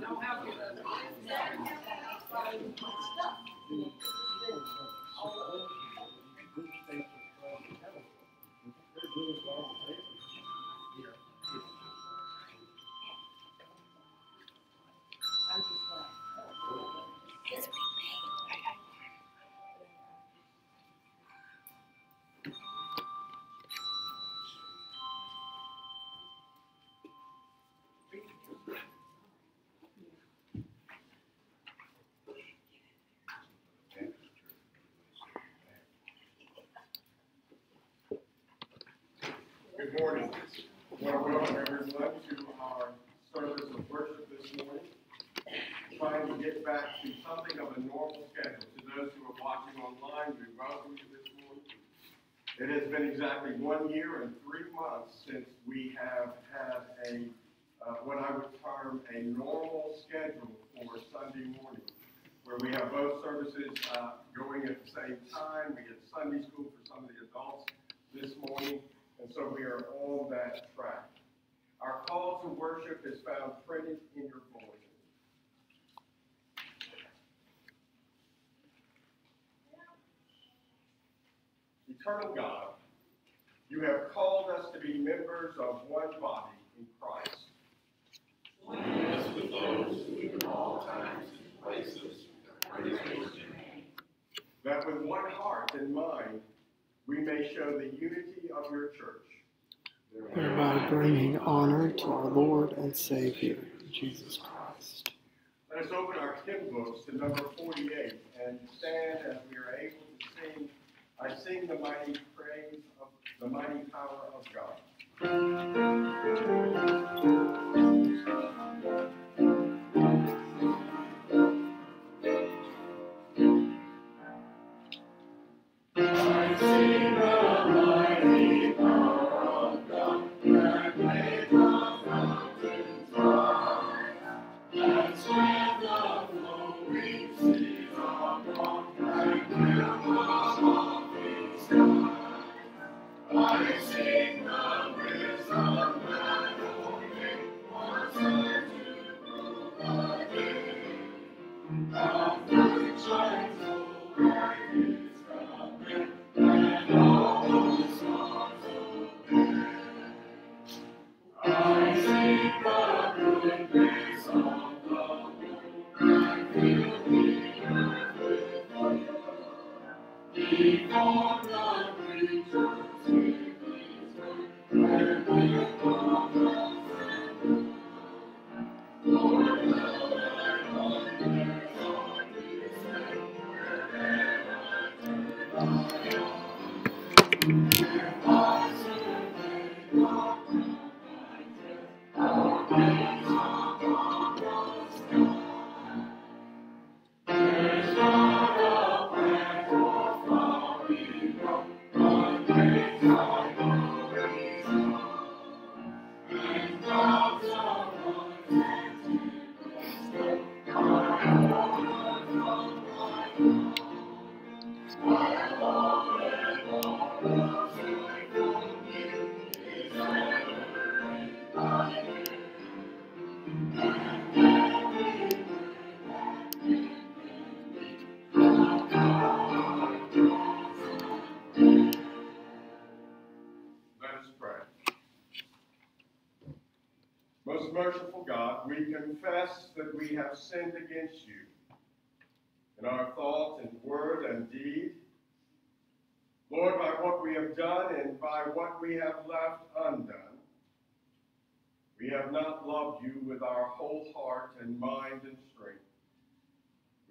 know how good I know. Good morning. To welcome everyone to our service of worship this morning. Trying to get back to something of a normal schedule. To those who are watching online, we welcome you this morning. It has been exactly one year and three months since we have had a, uh, what I would term a normal schedule for Sunday morning, where we have both services uh, going at the same time. We get Sunday school for some of the adults this morning. And so we are on that track. Our call to worship is found printed in your bulletin. Eternal God, you have called us to be members of one body in Christ. Join us with those who in all times and places praise your name. That with one heart and mind, we may show the unity of your church. thereby bringing honor to our Lord and Savior, Jesus Christ. Let us open our hymn books to number 48 and stand as we are able to sing, I sing the mighty praise of the mighty power of God. Sinned against you in our thought and word and deed. Lord, by what we have done and by what we have left undone, we have not loved you with our whole heart and mind and strength.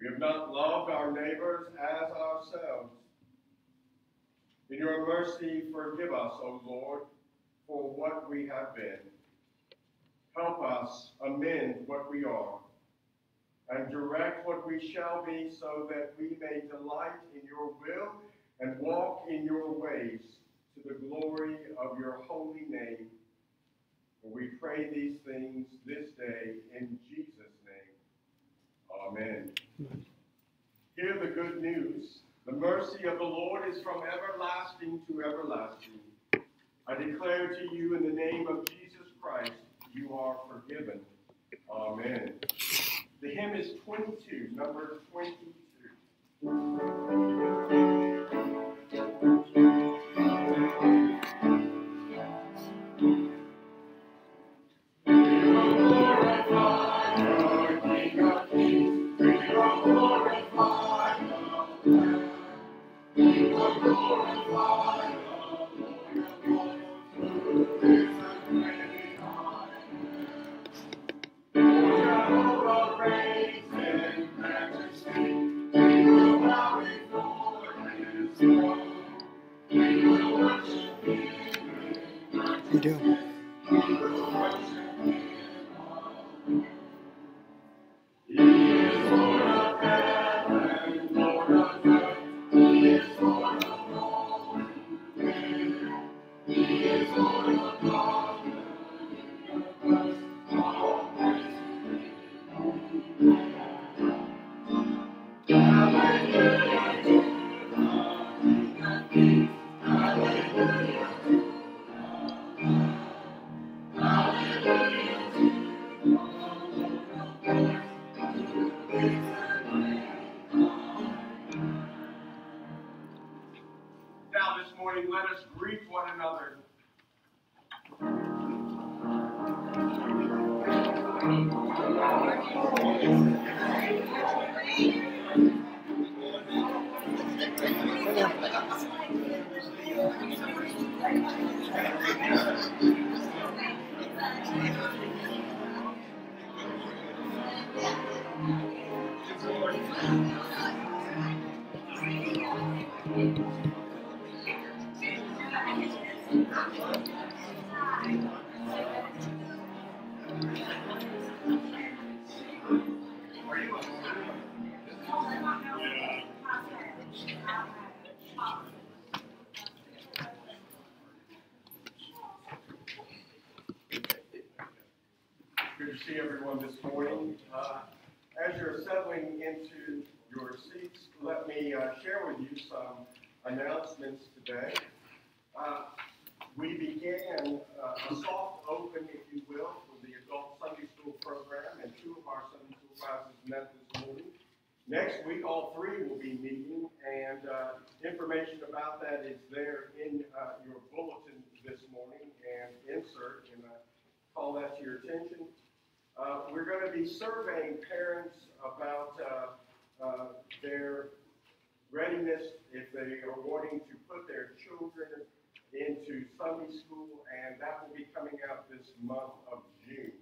We have not loved our neighbors as ourselves. In your mercy, forgive us, O Lord, for what we have been. Help us amend what we are and direct what we shall be so that we may delight in your will and walk in your ways to the glory of your holy name. We pray these things this day in Jesus' name. Amen. Amen. Hear the good news. The mercy of the Lord is from everlasting to everlasting. I declare to you in the name of Jesus Christ, you are forgiven. Amen. The hymn is 22, number 22. Good to see everyone this morning. Uh, As you're settling into your seats, let me uh, share with you some announcements today. Uh, We began uh, a soft open, if you will, for the adult Sunday school program, and two of our Next week, all three will be meeting, and uh, information about that is there in uh, your bulletin this morning and insert, and I call that to your attention. Uh, We're going to be surveying parents about uh, uh, their readiness if they are wanting to put their children into Sunday school, and that will be coming out this month of June.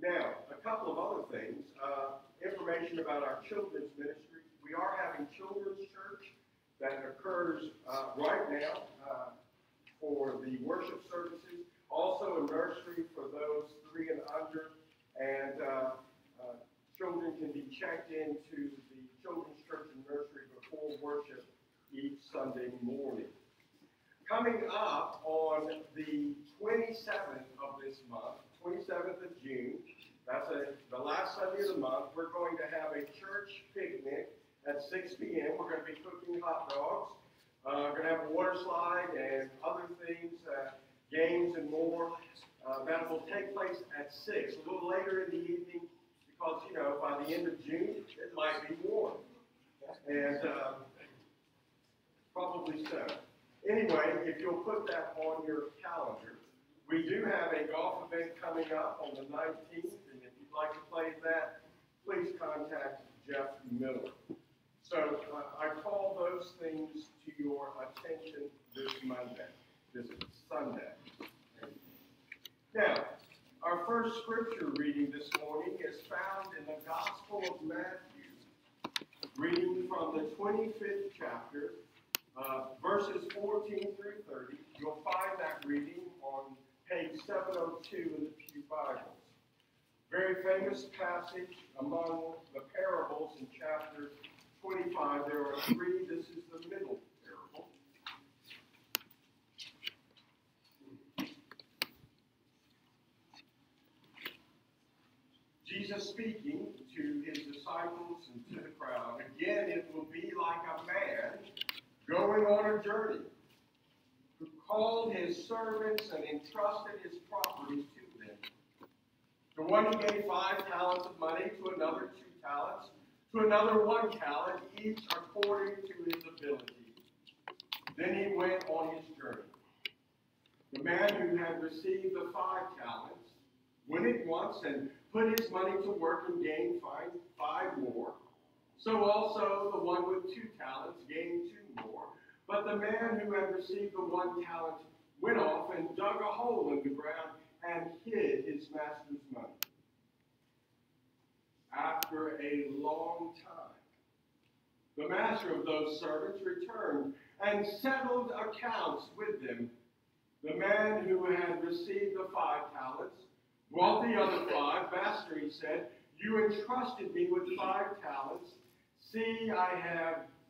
Now, a couple of other things. Uh, information about our children's ministry. We are having children's church that occurs uh, right now uh, for the worship services. Also, a nursery for those three and under, and uh, uh, children can be checked into the children's church and nursery before worship each Sunday morning. Coming up on the 27th of this month, 27th of June, that's a, the last Sunday of the month, we're going to have a church picnic at 6 p.m. We're going to be cooking hot dogs. Uh, we're going to have a water slide and other things, uh, games and more. Uh, that will take place at 6, a little later in the evening, because, you know, by the end of June, it might be warm. And uh, probably so. Anyway, if you'll put that on your calendar, we do have a golf event coming up on the 19th, and if you'd like to play that, please contact Jeff Miller. So uh, I call those things to your attention this Monday, this Sunday. Now, our first scripture reading this morning is found in the Gospel of Matthew, reading from the 25th chapter, uh, verses 14 through 30. You'll find that reading on page 702 in the Pew Bibles. Very famous passage among the parables in chapter 25. There are three. This is the middle parable. Jesus speaking to his disciples and to the crowd. Again, it will be like a man going on a journey called his servants and entrusted his property to them. To one he gave five talents of money, to another two talents, to another one talent, each according to his ability. Then he went on his journey. The man who had received the five talents went at once and put his money to work and gained five, five more. So also the one with two talents gained two more. But the man who had received the one talent went off and dug a hole in the ground and hid his master's money. After a long time, the master of those servants returned and settled accounts with them. The man who had received the five talents brought the other five. Master, he said, You entrusted me with five talents. See, I have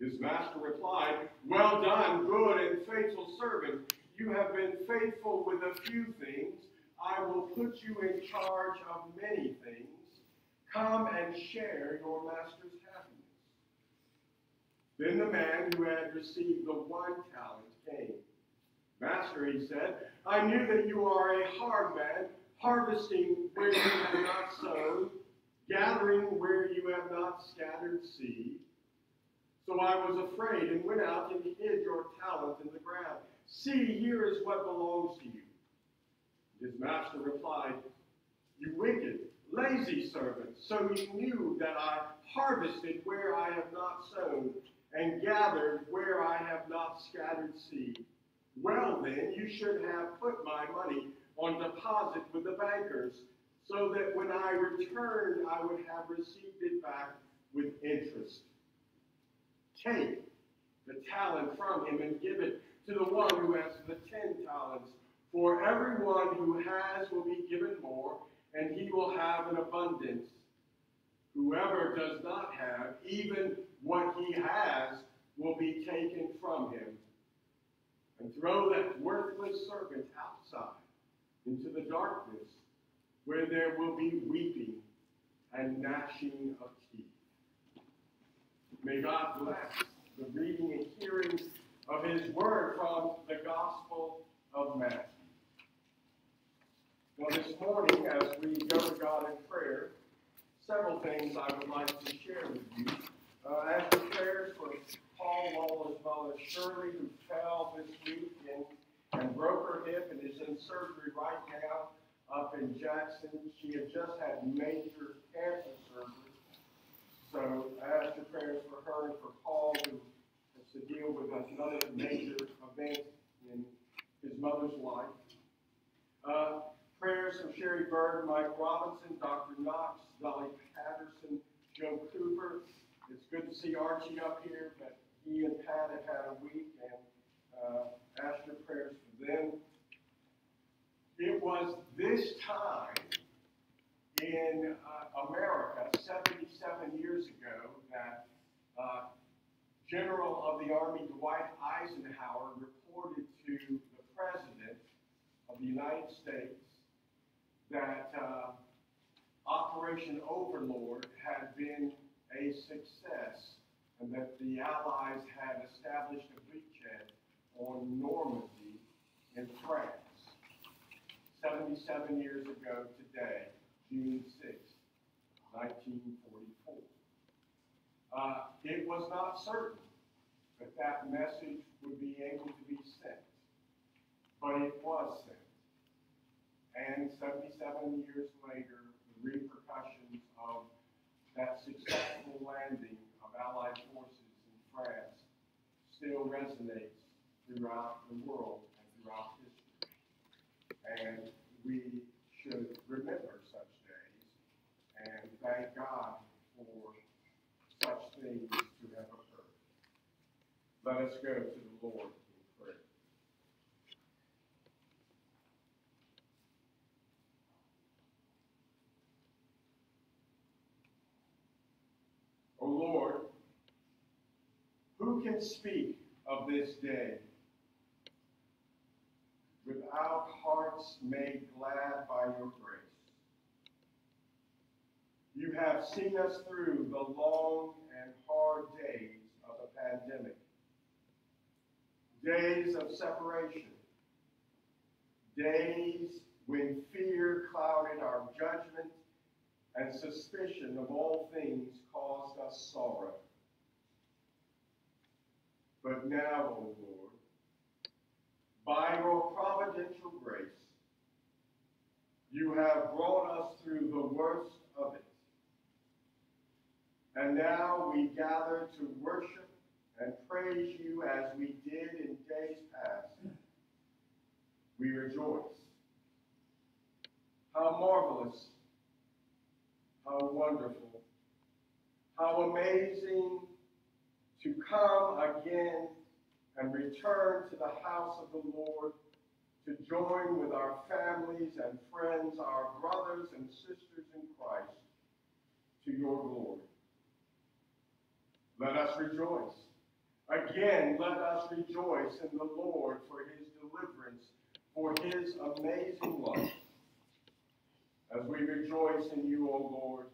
His master replied, Well done, good and faithful servant. You have been faithful with a few things. I will put you in charge of many things. Come and share your master's happiness. Then the man who had received the one talent came. Master, he said, I knew that you are a hard man, harvesting where you have not sown, gathering where you have not scattered seed. So I was afraid and went out and hid your talent in the ground. See, here is what belongs to you. His master replied, You wicked, lazy servant, so you knew that I harvested where I have not sown, and gathered where I have not scattered seed. Well, then, you should have put my money on deposit with the bankers, so that when I returned, I would have received it back with interest. Take the talent from him and give it to the one who has the ten talents. For everyone who has will be given more, and he will have an abundance. Whoever does not have, even what he has, will be taken from him. And throw that worthless servant outside into the darkness, where there will be weeping and gnashing of. May God bless the reading and hearing of his word from the Gospel of Matthew. Well, this morning, as we go to God in prayer, several things I would like to share with you. Uh, as the prayers for Paul Lawler's mother Shirley, who fell this week and, and broke her hip and is in surgery right now up in Jackson. She had just had major cancer surgery. So I ask your prayers for her and for Paul, who has to deal with another major event in his mother's life. Uh, prayers from Sherry Bird, Mike Robinson, Dr. Knox, Dolly Patterson, Joe Cooper. It's good to see Archie up here, but he and Pat have had a week, and uh, ask your prayers for them. It was this time in uh, America, 77 years ago, that uh, General of the Army Dwight Eisenhower reported to the President of the United States that uh, Operation Overlord had been a success and that the Allies had established a beachhead on Normandy in France. 77 years ago today, June 6, 1944. Uh, it was not certain that that message would be able to be sent, but it was sent. And 77 years later, the repercussions of that successful landing of Allied forces in France still resonates throughout the world and throughout history. And we should remember thank God for such things to have occurred. Let us go to the Lord in prayer. O Lord, Who can speak of this day without hearts made glad by your grace? You have seen us through the long and hard days of the pandemic, days of separation, days when fear clouded our judgment and suspicion of all things caused us sorrow. But now, O Lord, by your providential grace, you have brought us through the worst of it. And now we gather to worship and praise you as we did in days past. We rejoice. How marvelous, how wonderful, how amazing to come again and return to the house of the Lord to join with our families and friends, our brothers and sisters in Christ, to your glory. Let us rejoice. Again, let us rejoice in the Lord for his deliverance, for his amazing love. As we rejoice in you, O Lord,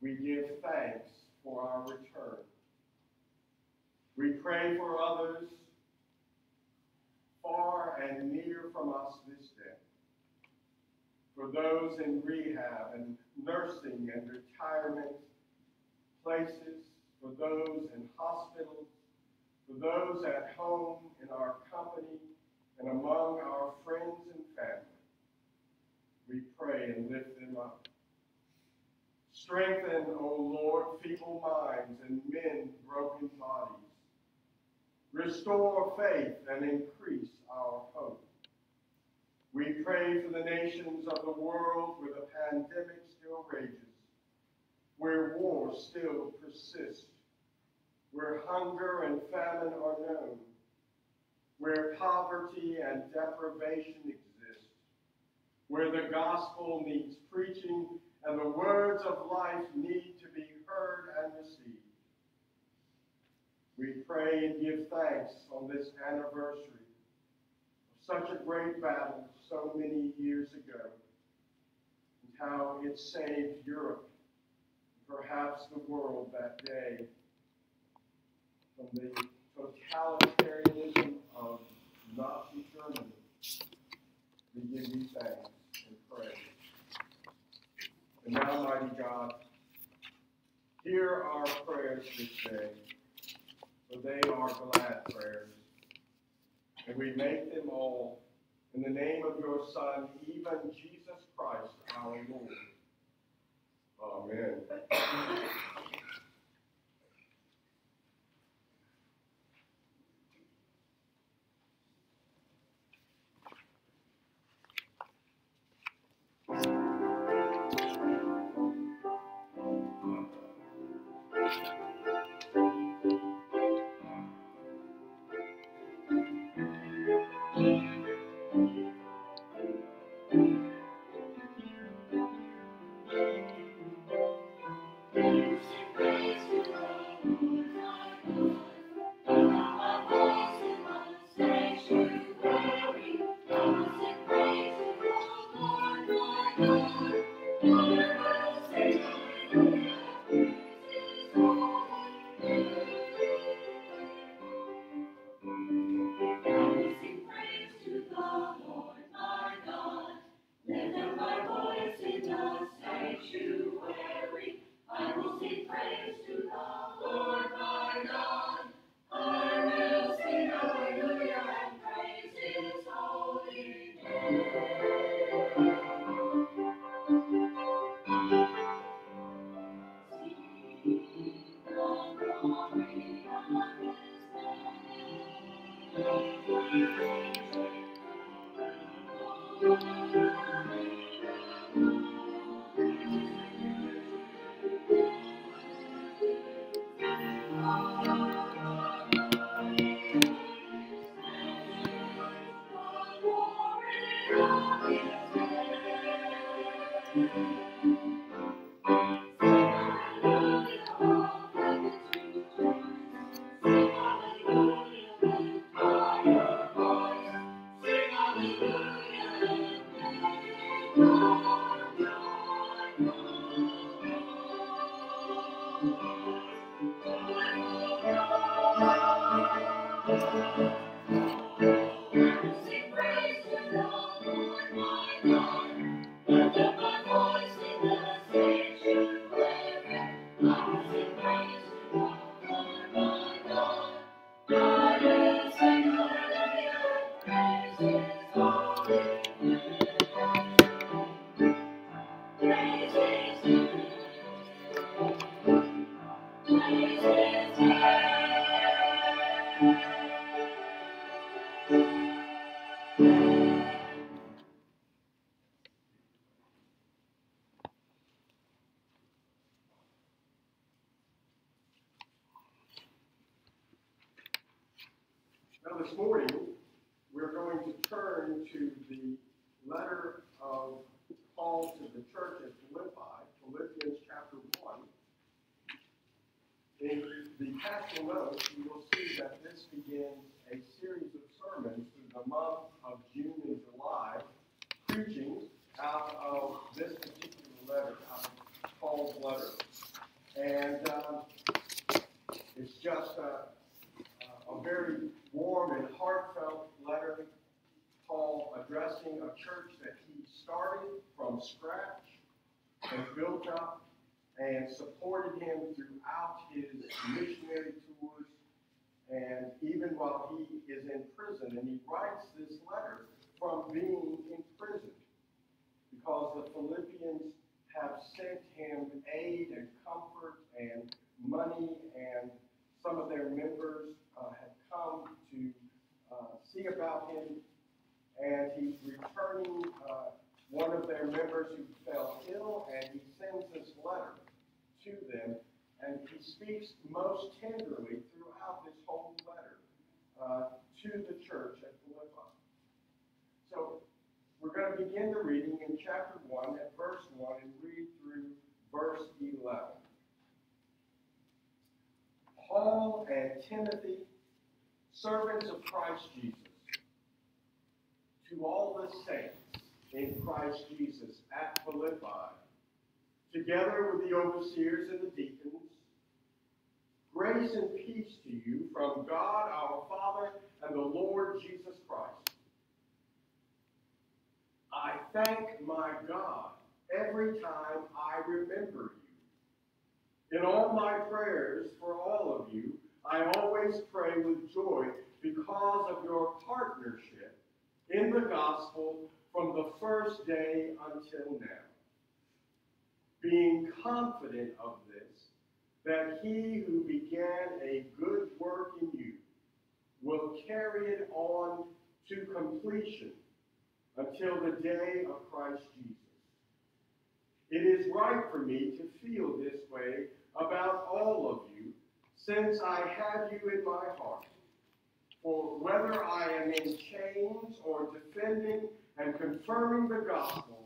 we give thanks for our return. We pray for others far and near from us this day. For those in rehab and nursing and retirement places, for those in hospitals, for those at home in our company and among our friends and family. We pray and lift them up. Strengthen, O Lord, feeble minds and mend broken bodies. Restore faith and increase our hope. We pray for the nations of the world where the pandemic still rages, where war still persists, where hunger and famine are known, where poverty and deprivation exist, where the gospel needs preaching and the words of life need to be heard and received. We pray and give thanks on this anniversary of such a great battle so many years ago, and how it saved Europe, perhaps the world that day, from the totalitarianism of Nazi Germany. We give you thanks and praise. And now, mighty God, hear our prayers this day, for they are glad prayers. And we make them all in the name of your Son, even Jesus Christ, our Lord. Amen. This morning, we're going to turn to the letter of Paul to the church at Philippi, Philippians chapter 1. In the pastoral notes, you will see that this begins a series of sermons through the month of June and July, preaching out of this particular letter, out of Paul's letter. And uh, it's just a, a very warm and heartfelt letter, Paul addressing a church that he started from scratch and built up and supported him throughout his missionary tours and even while he is in prison. And he writes this letter from being in prison because the Philippians have sent him aid and comfort and money, and some of their members uh, have come to uh, see about him. And he's returning uh, one of their members who fell ill, and he sends this letter to them. And he speaks most tenderly throughout this whole letter uh, to the church at Philippi. So we're going to begin the reading in chapter 1 at verse 1 and read through verse 11. Paul and Timothy, servants of Christ Jesus, to all the saints in Christ Jesus at Philippi, together with the overseers and the deacons, grace and peace to you from God our Father and the Lord Jesus Christ. I thank my God every time I remember you. In all my prayers for all of you, I always pray with joy because of your partnership in the gospel from the first day until now. Being confident of this, that he who began a good work in you will carry it on to completion until the day of Christ Jesus. It is right for me to feel this way about all of you, since I have you in my heart. For whether I am in chains or defending and confirming the gospel,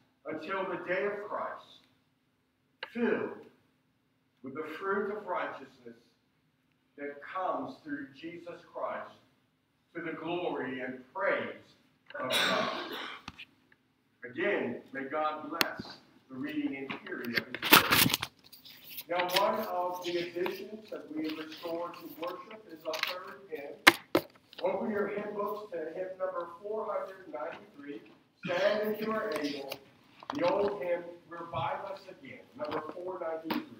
until the day of Christ, filled with the fruit of righteousness that comes through Jesus Christ to the glory and praise of God. Again, may God bless the reading and hearing of His word. Now, one of the additions that we have restored to worship is a third hymn. Open your hymn books to hymn number 493. Stand If you are able. The old hymn, Revive Us Again, number 493.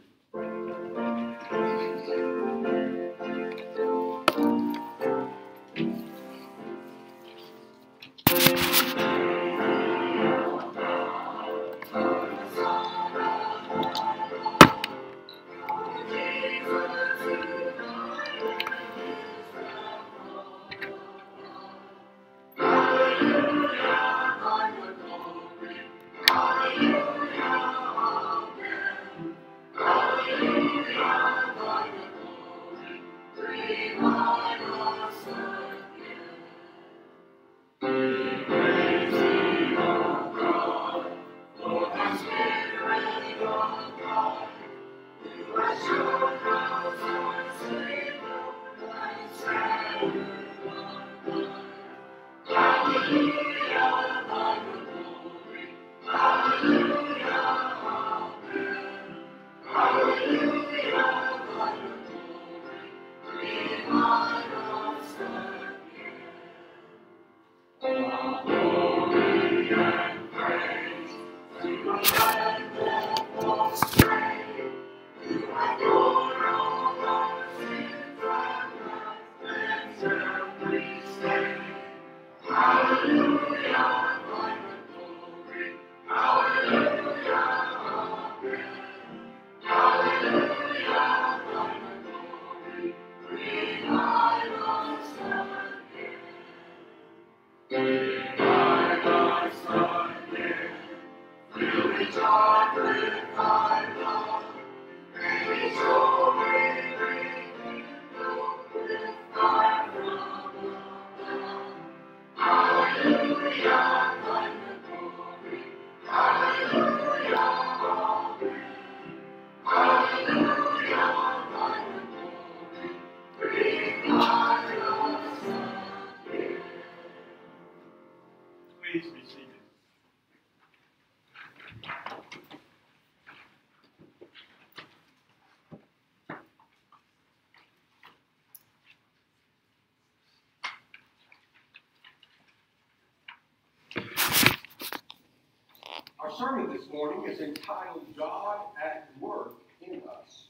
Morning is entitled God at Work in Us.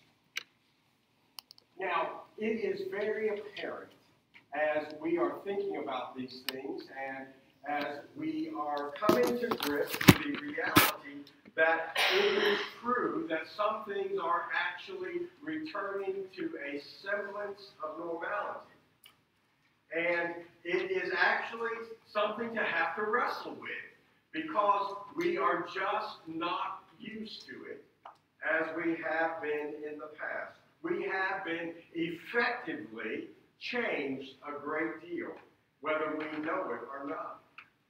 Now, it is very apparent as we are thinking about these things and as we are coming to grips with the reality that it is true that some things are actually returning to a semblance of normality. And it is actually something to have to wrestle with because we are just not used to it as we have been in the past. We have been effectively changed a great deal, whether we know it or not.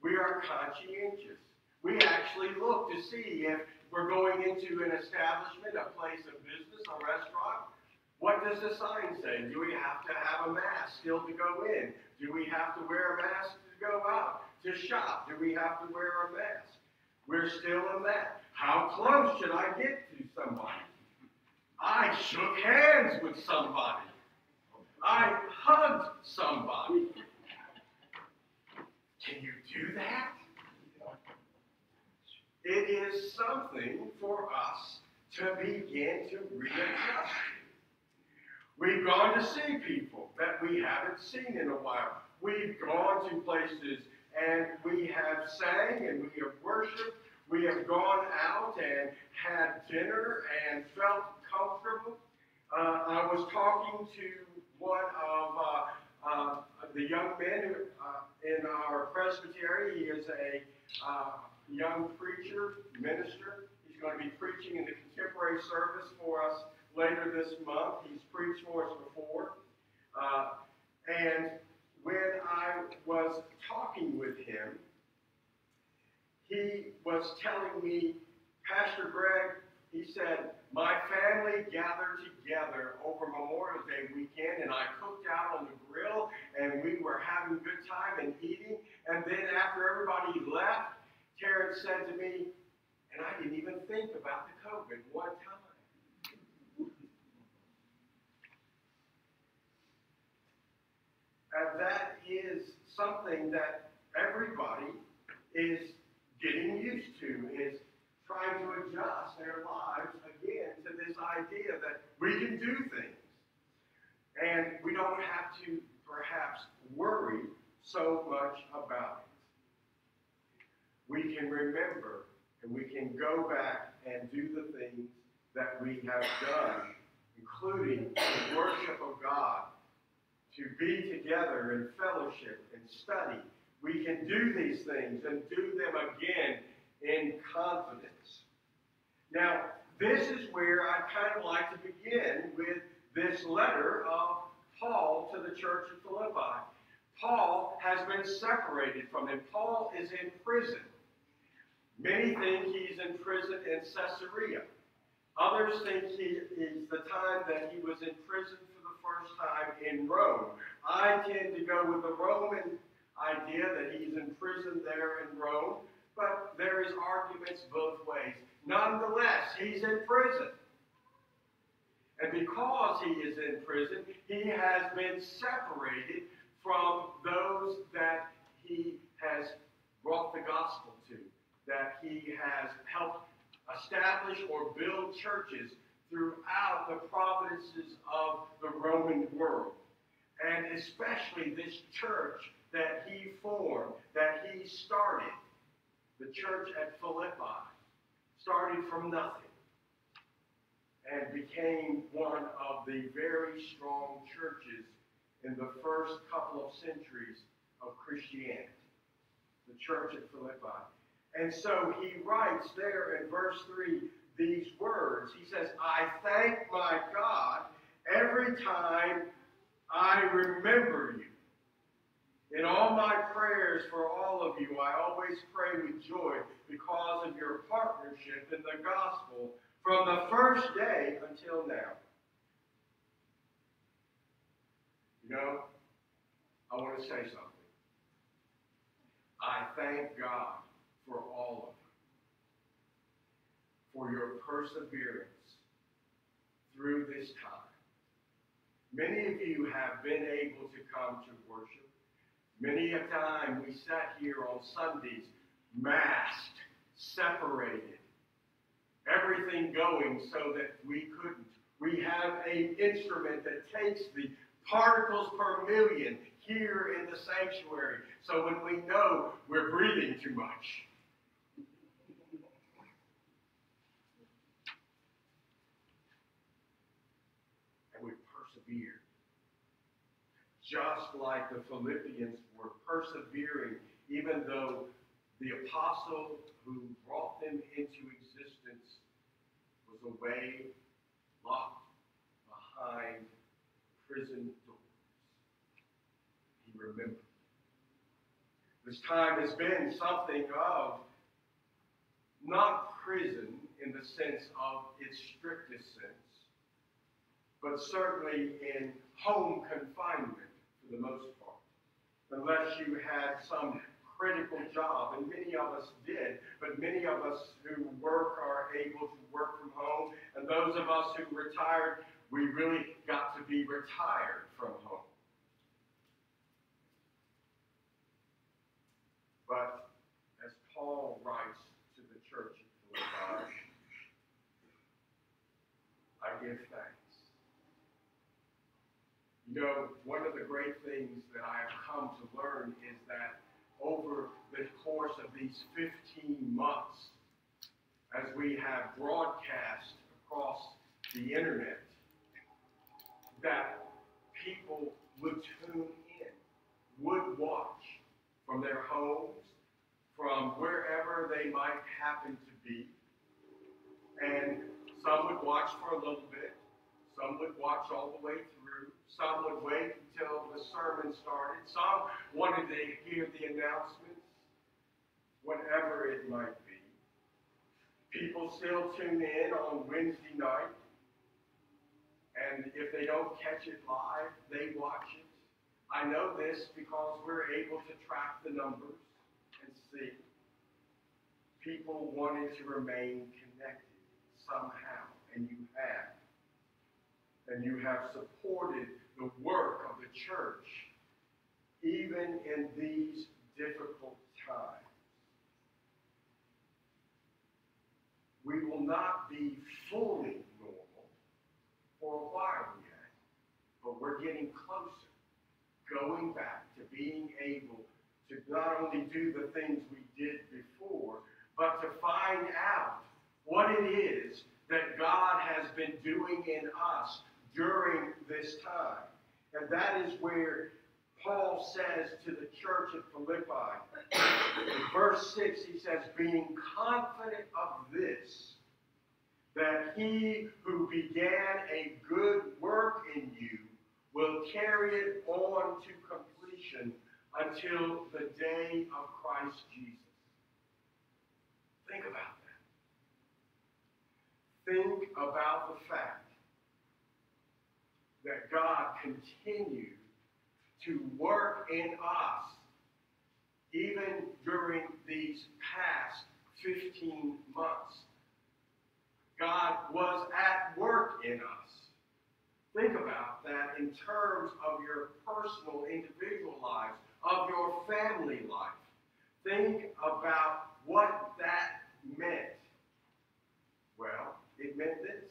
We are conscientious. We actually look to see if we're going into an establishment, a place of business, a restaurant. What does the sign say? Do we have to have a mask still to go in? Do we have to wear a mask to go out? To shop, do we have to wear a mask? We're still in that. How close should I get to somebody? I shook hands with somebody. I hugged somebody. Can you do that? It is something for us to begin to readjust. We've gone to see people that we haven't seen in a while. We've gone to places and we have sang and we have worshiped. We have gone out and had dinner and felt comfortable. Uh, I was talking to one of uh, uh, the young men uh, in our presbytery. He is a uh, young preacher, minister. He's going to be preaching in the contemporary service for us later this month. He's preached for us before. Uh, and when I was talking with him, he was telling me, Pastor Greg, he said, my family gathered together over Memorial Day weekend and I cooked out on the grill and we were having a good time and eating. And then after everybody left, Terrence said to me, and I didn't even think about the COVID one time. And that is something that everybody is getting used to, is trying to adjust their lives again to this idea that we can do things. And we don't have to perhaps worry so much about it. We can remember and we can go back and do the things that we have done, including the worship of God, to be together in fellowship and study. We can do these things and do them again in confidence. Now, this is where I kind of like to begin with this letter of Paul to the church of Philippi. Paul has been separated from them. Paul is in prison. Many think he's in prison in Caesarea. Others think he is the time that he was in prison first time in Rome. I tend to go with the Roman idea that he's in prison there in Rome, but there is arguments both ways. Nonetheless, he's in prison. And because he is in prison, he has been separated from those that he has brought the gospel to, that he has helped establish or build churches throughout the provinces of the Roman world. And especially this church that he formed, that he started, the church at Philippi, started from nothing and became one of the very strong churches in the first couple of centuries of Christianity, the church at Philippi. And so he writes there in verse 3 these words. He says, I thank my God every time I remember you. In all my prayers for all of you, I always pray with joy because of your partnership in the gospel from the first day until now. You know, I want to say something. I thank God for all of you, for your perseverance through this time. Many of you have been able to come to worship. Many a time we sat here on Sundays masked, separated, everything going so that we couldn't. We have an instrument that takes the particles per million here in the sanctuary. So when we know we're breathing too much, and we persevered. Just like the Philippians were persevering, even though the apostle who brought them into existence was away, locked behind prison doors. He remembered. This time has been something of not prison in the sense of its strictest sense, but certainly in home confinement the most part, unless you had some critical job, and many of us did, but many of us who work are able to work from home, and those of us who retired, we really got to be retired from home. But as Paul writes to the church in Philippi, I give thanks. You know, one of the great things that I have come to learn is that over the course of these 15 months, as we have broadcast across the internet, that people would tune in, would watch from their homes, from wherever they might happen to be. And some would watch for a little bit, some would watch all the way through, some would wait until the sermon started, some wanted to hear the announcements, whatever it might be. People still tune in on Wednesday night and if they don't catch it live, they watch it. I know this because we're able to track the numbers and see. People wanted to remain connected somehow, and you have. And you have supported the work of the church even in these difficult times. We will not be fully normal for a while yet, but we're getting closer, going back to being able to not only do the things we did before, but to find out what it is that God has been doing in us during this time. And that is where Paul says to the church of Philippi, in verse 6, he says, being confident of this, that he who began a good work in you will carry it on to completion until the day of Christ Jesus. Think about that. Think about the fact that God continued to work in us even during these past 15 months. God was at work in us. Think about that in terms of your personal, individual lives, of your family life. Think about what that meant. Well, it meant this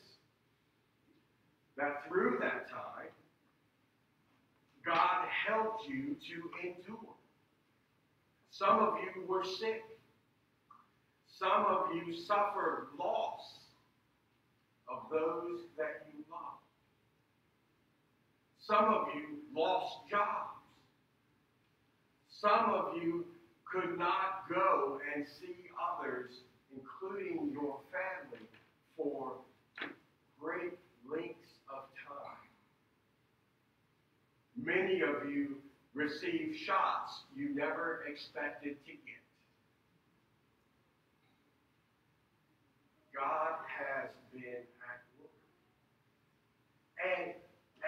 that through that time, God helped you to endure. Some of you were sick. Some of you suffered loss of those that you love. Some of you lost jobs. Some of you could not go and see others, including your family, for great lengths of time. Many of you receive shots you never expected to get. God has been at work. And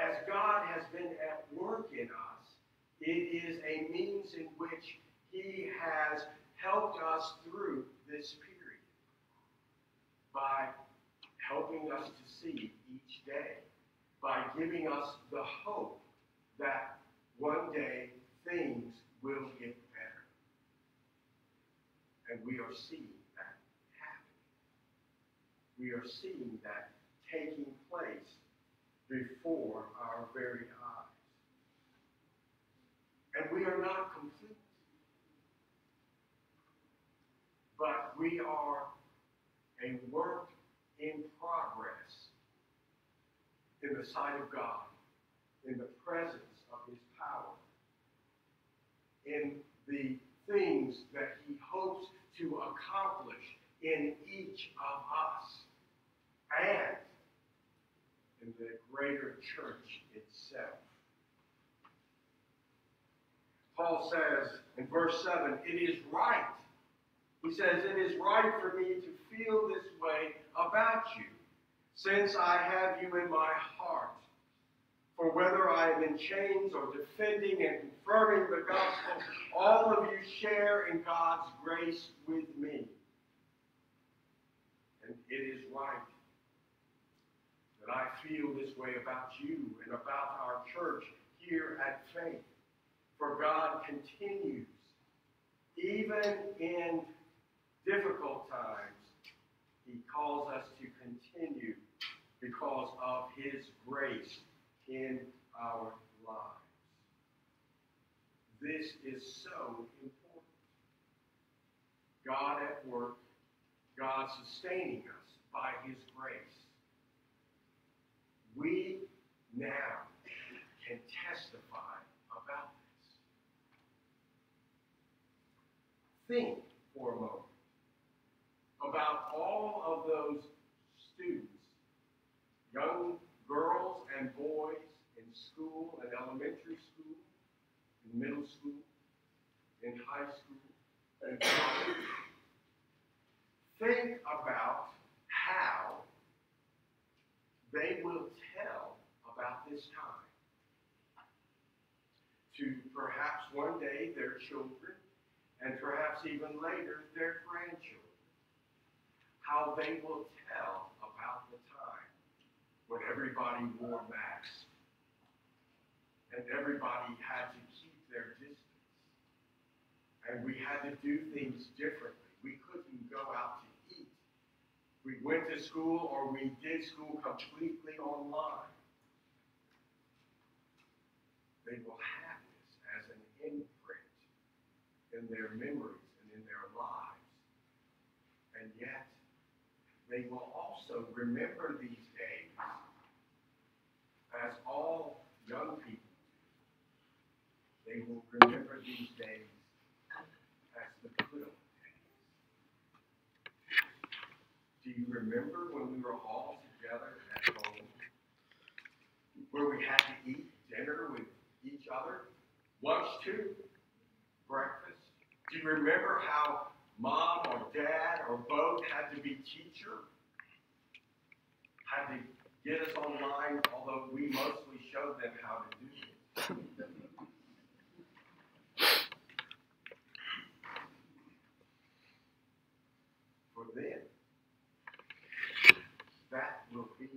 as God has been at work in us, it is a means in which He has helped us through this period by helping us to see each day, by giving us the hope that one day things will get better. And we are seeing that happening. We are seeing that taking place before our very eyes. And we are not complete. But we are a work in progress in the sight of God, in the presence power, in the things that He hopes to accomplish in each of us, and in the greater church itself. Paul says in verse 7 it is right. He says, It is right for me to feel this way about you, since I have you in my heart. For whether I am in chains or defending and confirming the gospel, all of you share in God's grace with me. And it is right that I feel this way about you and about our church here at Faith. For God continues, even in difficult times, He calls us to continue because of His grace in our lives. This is so important. God at work, God sustaining us by His grace. We now can testify about this. Think for a moment about all of those students, young and boys in school in elementary school, in middle school, in high school, and college. Think about how they will tell about this time to perhaps one day their children, and perhaps even later their grandchildren. How they will tell when everybody wore masks and everybody had to keep their distance. And we had to do things differently. We couldn't go out to eat. We went to school or we did school completely online. They will have this as an imprint in their memories and in their lives. And yet, they will also remember these as all young people. They will remember these days as the good old days. Do you remember when we were all together at home? Where we had to eat dinner with each other? Lunch too? Breakfast? Do you remember how mom or dad or both had to be teacher? Had to get us online, although we mostly showed them how to do it. For them, that will be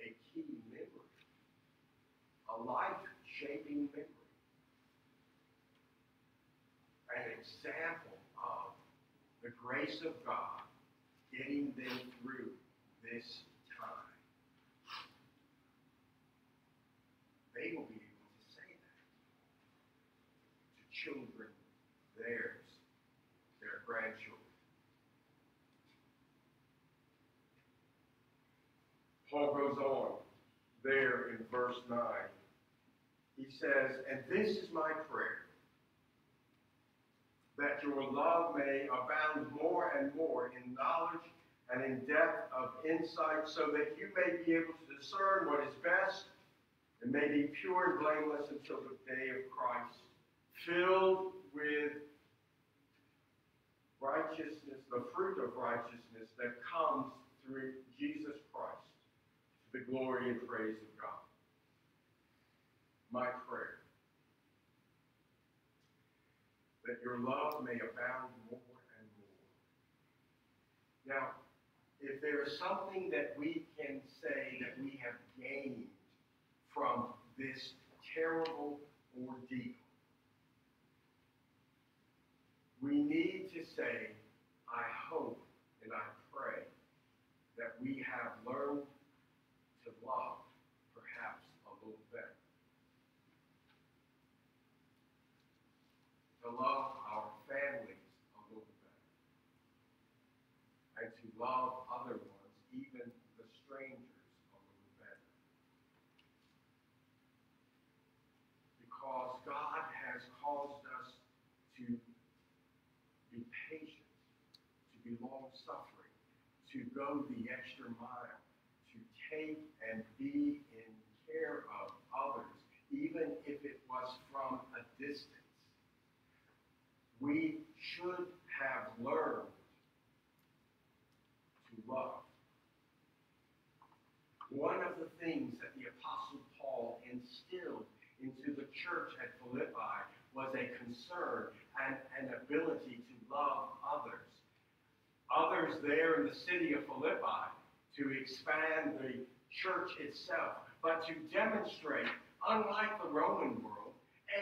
a key memory, a life shaping memory, an example of the grace of God getting them through this time. They will be able to say that to children, theirs, their grandchildren. Paul goes on there in verse 9. He says, And this is my prayer that your love may abound more and more in knowledge and in depth of insight, so that you may be able to discern what is best and may be pure and blameless until the day of Christ, filled with righteousness, the fruit of righteousness that comes through Jesus Christ, to the glory and praise of God. My prayer that your love may abound more and more. Now, if there is something that we can say that we have gained from this terrible ordeal, we need to say, I hope and I pray that we have learned to love perhaps a little better. To love our families a little better. And to love other ones, even the strangers, a little better. Because God has caused us to be patient, to be long suffering, to go the extra mile, to take and be in care of others, even if it was from a distance. We should have learned to love. One of the things that the Apostle Paul instilled into the church at Philippi was a concern and an ability to love others. Others there in the city of Philippi to expand the church itself, but to demonstrate, unlike the Roman world,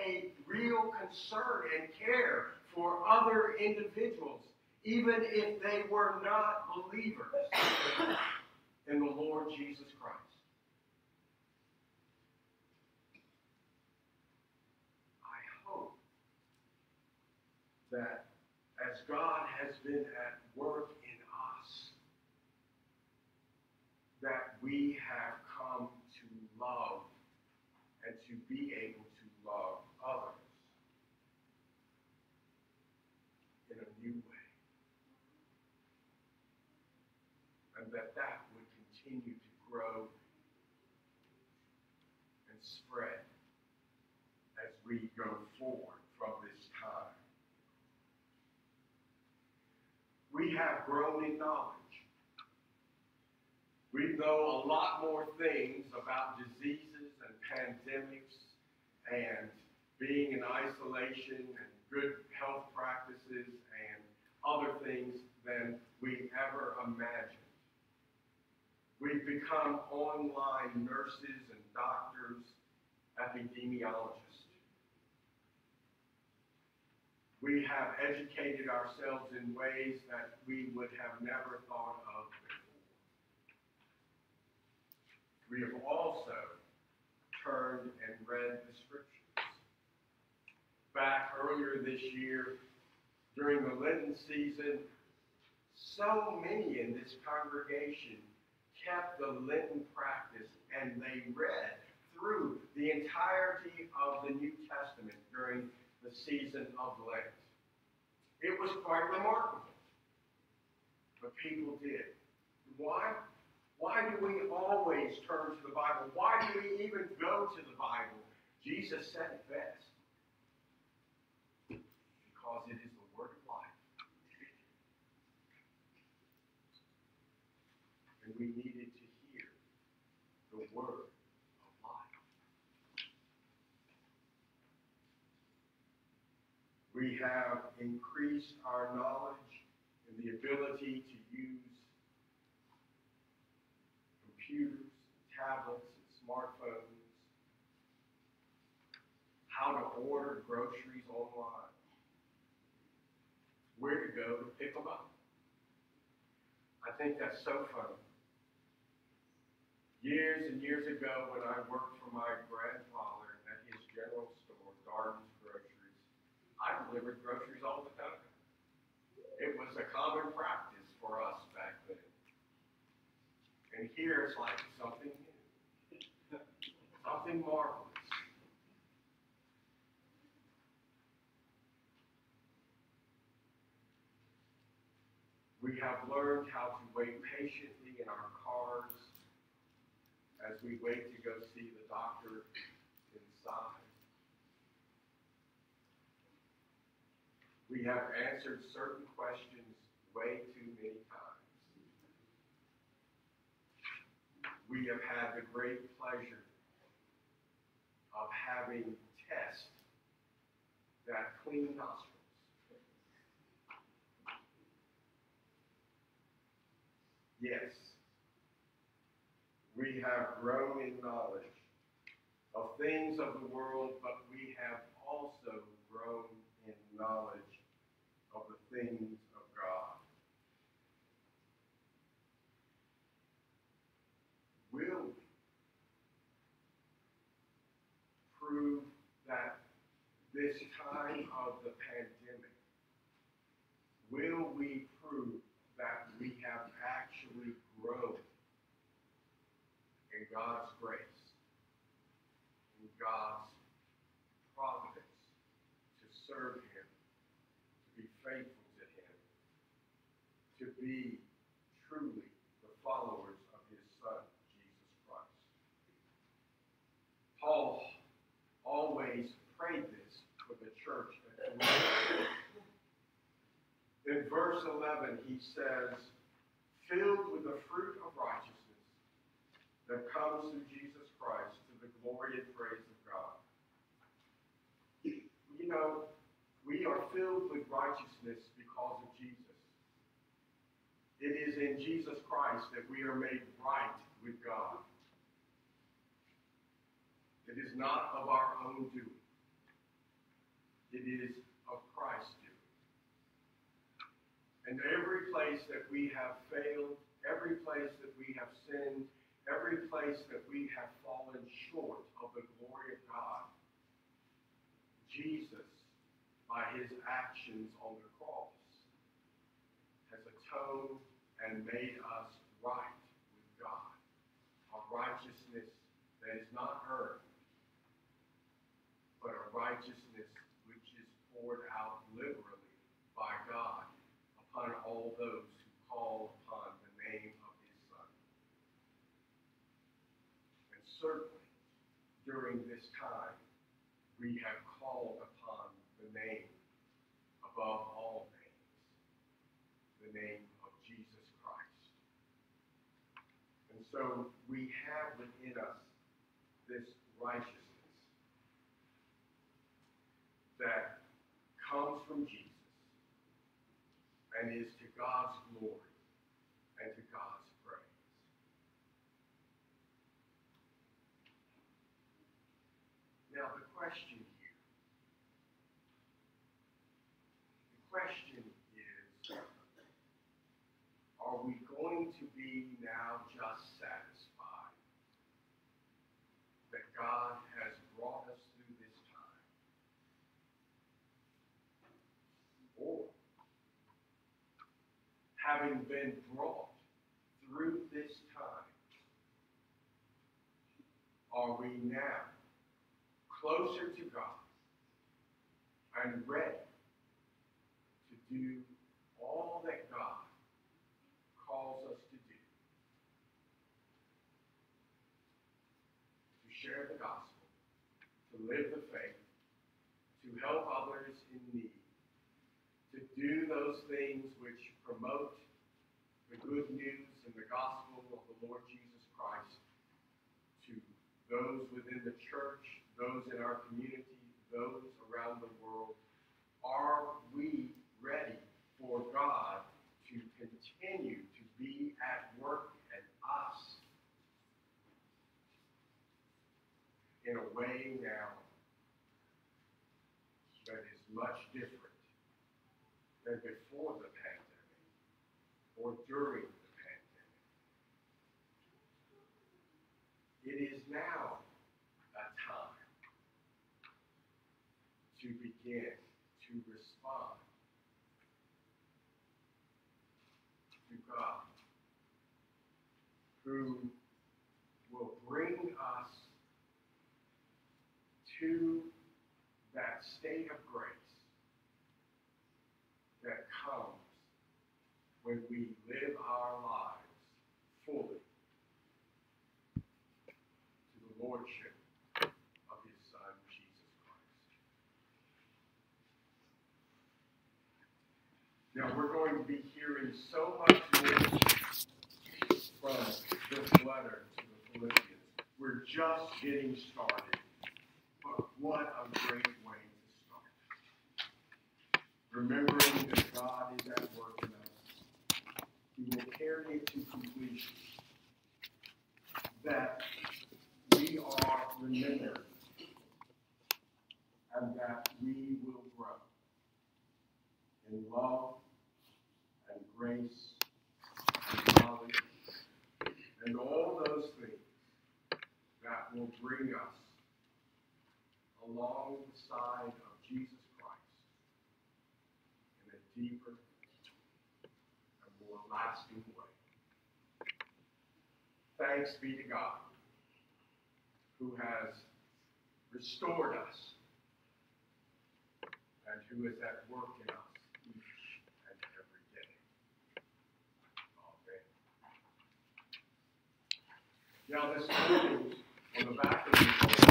a real concern and care for other individuals, even if they were not believers in the Lord Jesus Christ. I hope that as God has been at work in us, that we have come to love and to be able to love others in a new way. And that that would continue to grow and spread as we go forward from this time. We have grown in knowledge. We know a lot more things about diseases and pandemics and being in isolation and good health practices and other things than we ever imagined. We've become online nurses and doctors, epidemiologists. We have educated ourselves in ways that we would have never thought of before. We have also turned and read the scriptures. Back earlier this year, during the Lenten season, so many in this congregation kept the Lenten practice and they read through the entirety of the New Testament during the season of Lent. It was quite remarkable. But people did. Why? Why do we always turn to the Bible? Why do we even go to the Bible? Jesus said it best. Because it is the Word of life. And we needed to hear the Word of life. We have increased our knowledge and the ability to use computers, tablets, and smartphones, how to order groceries online, where to go to pick them up. I think that's so funny. Years and years ago, when I worked for my grandfather at his general store, Groceries, Delivered groceries all the time. It was a common practice for us back then. And here it's like something new, something marvelous. We have learned how to wait patiently in our cars as we wait to go see the doctor inside. We have answered certain questions way too many times. We have had the great pleasure of having tests that clean nostrils. Yes, we have grown in knowledge of things of the world, but we have also grown in knowledge of the things of God. Will we prove that this time of the pandemic, will we prove that we have actually grown in God's grace, in God's providence to serve Him, faithful to Him, to be truly the followers of His Son, Jesus Christ. Paul always prayed this for the church In verse 11, he says, filled with the fruit of righteousness that comes through Jesus Christ to the glory and praise of God. You know, we are filled with righteousness because of Jesus. It is in Jesus Christ that we are made right with God. It is not of our own doing. It is of Christ's doing. And every place that we have failed, every place that we have sinned, every place that we have fallen short of the glory of God, Jesus, by his actions on the cross, has atoned and made us right with God. A righteousness that is not earned, but a righteousness which is poured out liberally by God upon all those who call upon the name of his Son. And certainly, during this time, we have called upon name above all names, the name of Jesus Christ. And so we have within us this righteousness that comes from Jesus and is to God's glory and to God's praise. Now, the question here, the question is, are we going to now just satisfied that God has brought us through this time? Or having been brought through this time, are we now closer to God and ready to do all that God calls us to do? To share the gospel, to live the faith, to help others in need, to do those things which promote the good news and the gospel of the Lord Jesus Christ to those within the church, those in our community, those around the world. Are we ready for God to continue to be at work in us in a way now that is much different than before the pandemic or during the pandemic. It is now a time to begin to respond to God, who will bring us to that state of grace that comes when we live our lives fully to the Lordship of His Son, Jesus Christ. Now, we're going to be hearing so much more from this letter to the Philippians. We're just getting started. What a great way to start. Remembering that God is at work in us. He will carry it to completion. That we are remembered. And that we will grow in love and grace and knowledge and all those things that will bring us along the side of Jesus Christ in a deeper and more lasting way. Thanks be to God who has restored us and who is at work in us each and every day. Amen. Now, this morning, on the back of the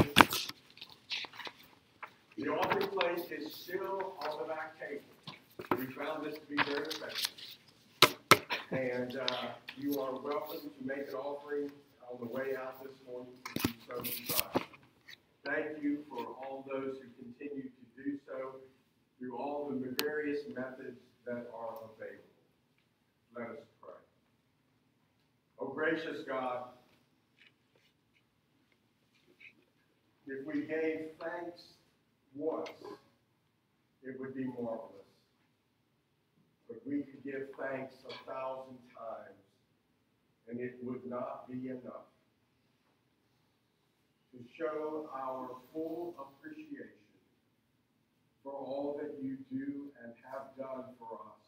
the offering plate is still on the back table. We found this to be very effective. And uh, you are welcome to make an offering on the way out this morning if you so desire. Thank you for all those who continue to do so through all the various methods that are available. Let us pray. Oh, gracious God, if we gave thanks once, it would be marvelous. But we could give thanks a thousand times, and it would not be enough to show our full appreciation for all that you do and have done for us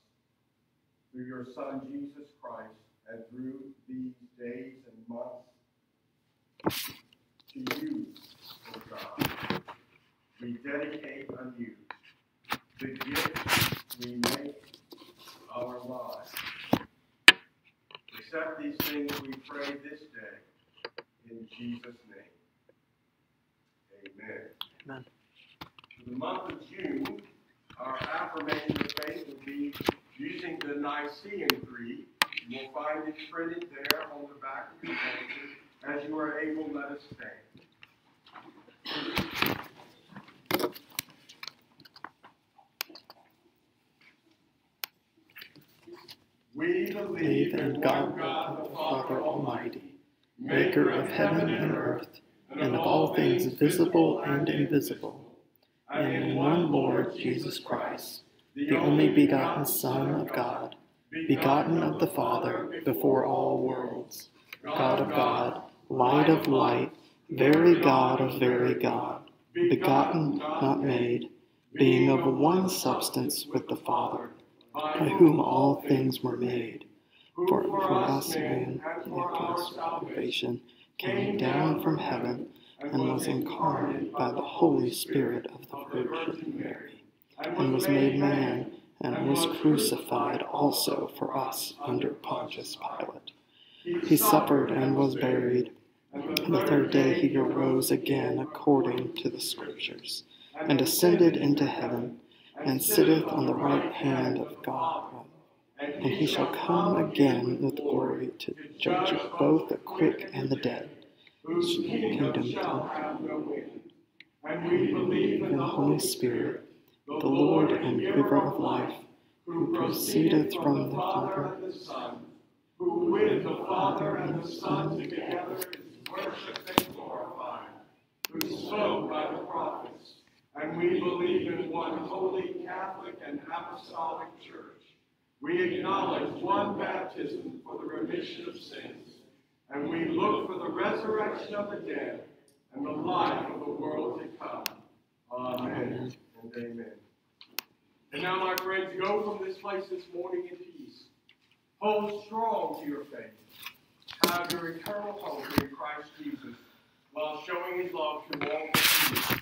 through your Son Jesus Christ and through these days and months. To you, O God, we dedicate anew the gift we make our lives. Accept these things we pray this day in Jesus' name. Amen. Amen. For the month of June, our affirmation of faith will be using the Nicene Creed. You will find it printed there on the back of the bulletin. As you are able, let us stand. We Believe in God, the Father Almighty, maker of heaven and earth, and of all things visible and invisible, and in one Lord Jesus Christ, the only begotten Son of God, begotten of the Father before all worlds, God of God, light of light, very God of very God, begotten, not made, being of one substance with the Father, by whom all things were made. For, for us man, and for salvation, came down from heaven and was incarnate by the Holy Spirit of the Virgin Mary, and was made man, and was crucified also for us under Pontius Pilate. He suffered and was buried, the third day he arose again according to the Scriptures, and ascended into heaven, and sitteth on the right hand of God. And he shall come again with glory to judge both the quick and the dead whose kingdom end. And we believe in the Holy Spirit, the Lord and giver of life, who proceedeth from the Father and the Son, who with the Father and the Son together is worshipped and glorified, who spoke by the prophets. And we believe in one holy Catholic and apostolic church. We acknowledge one baptism for the remission of sins. And we look for the resurrection of the dead and the life of the world to come. Amen and amen. And now, my friends, go from this place this morning in peace. Hold strong to your faith. Have your eternal hope in Christ Jesus while showing his love to all you.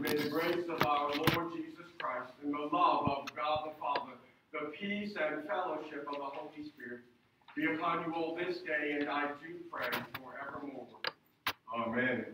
May the grace of our Lord Jesus Christ and the love of God the Father, the peace and fellowship of the Holy Spirit be upon you all this day, and I do pray forevermore. Amen.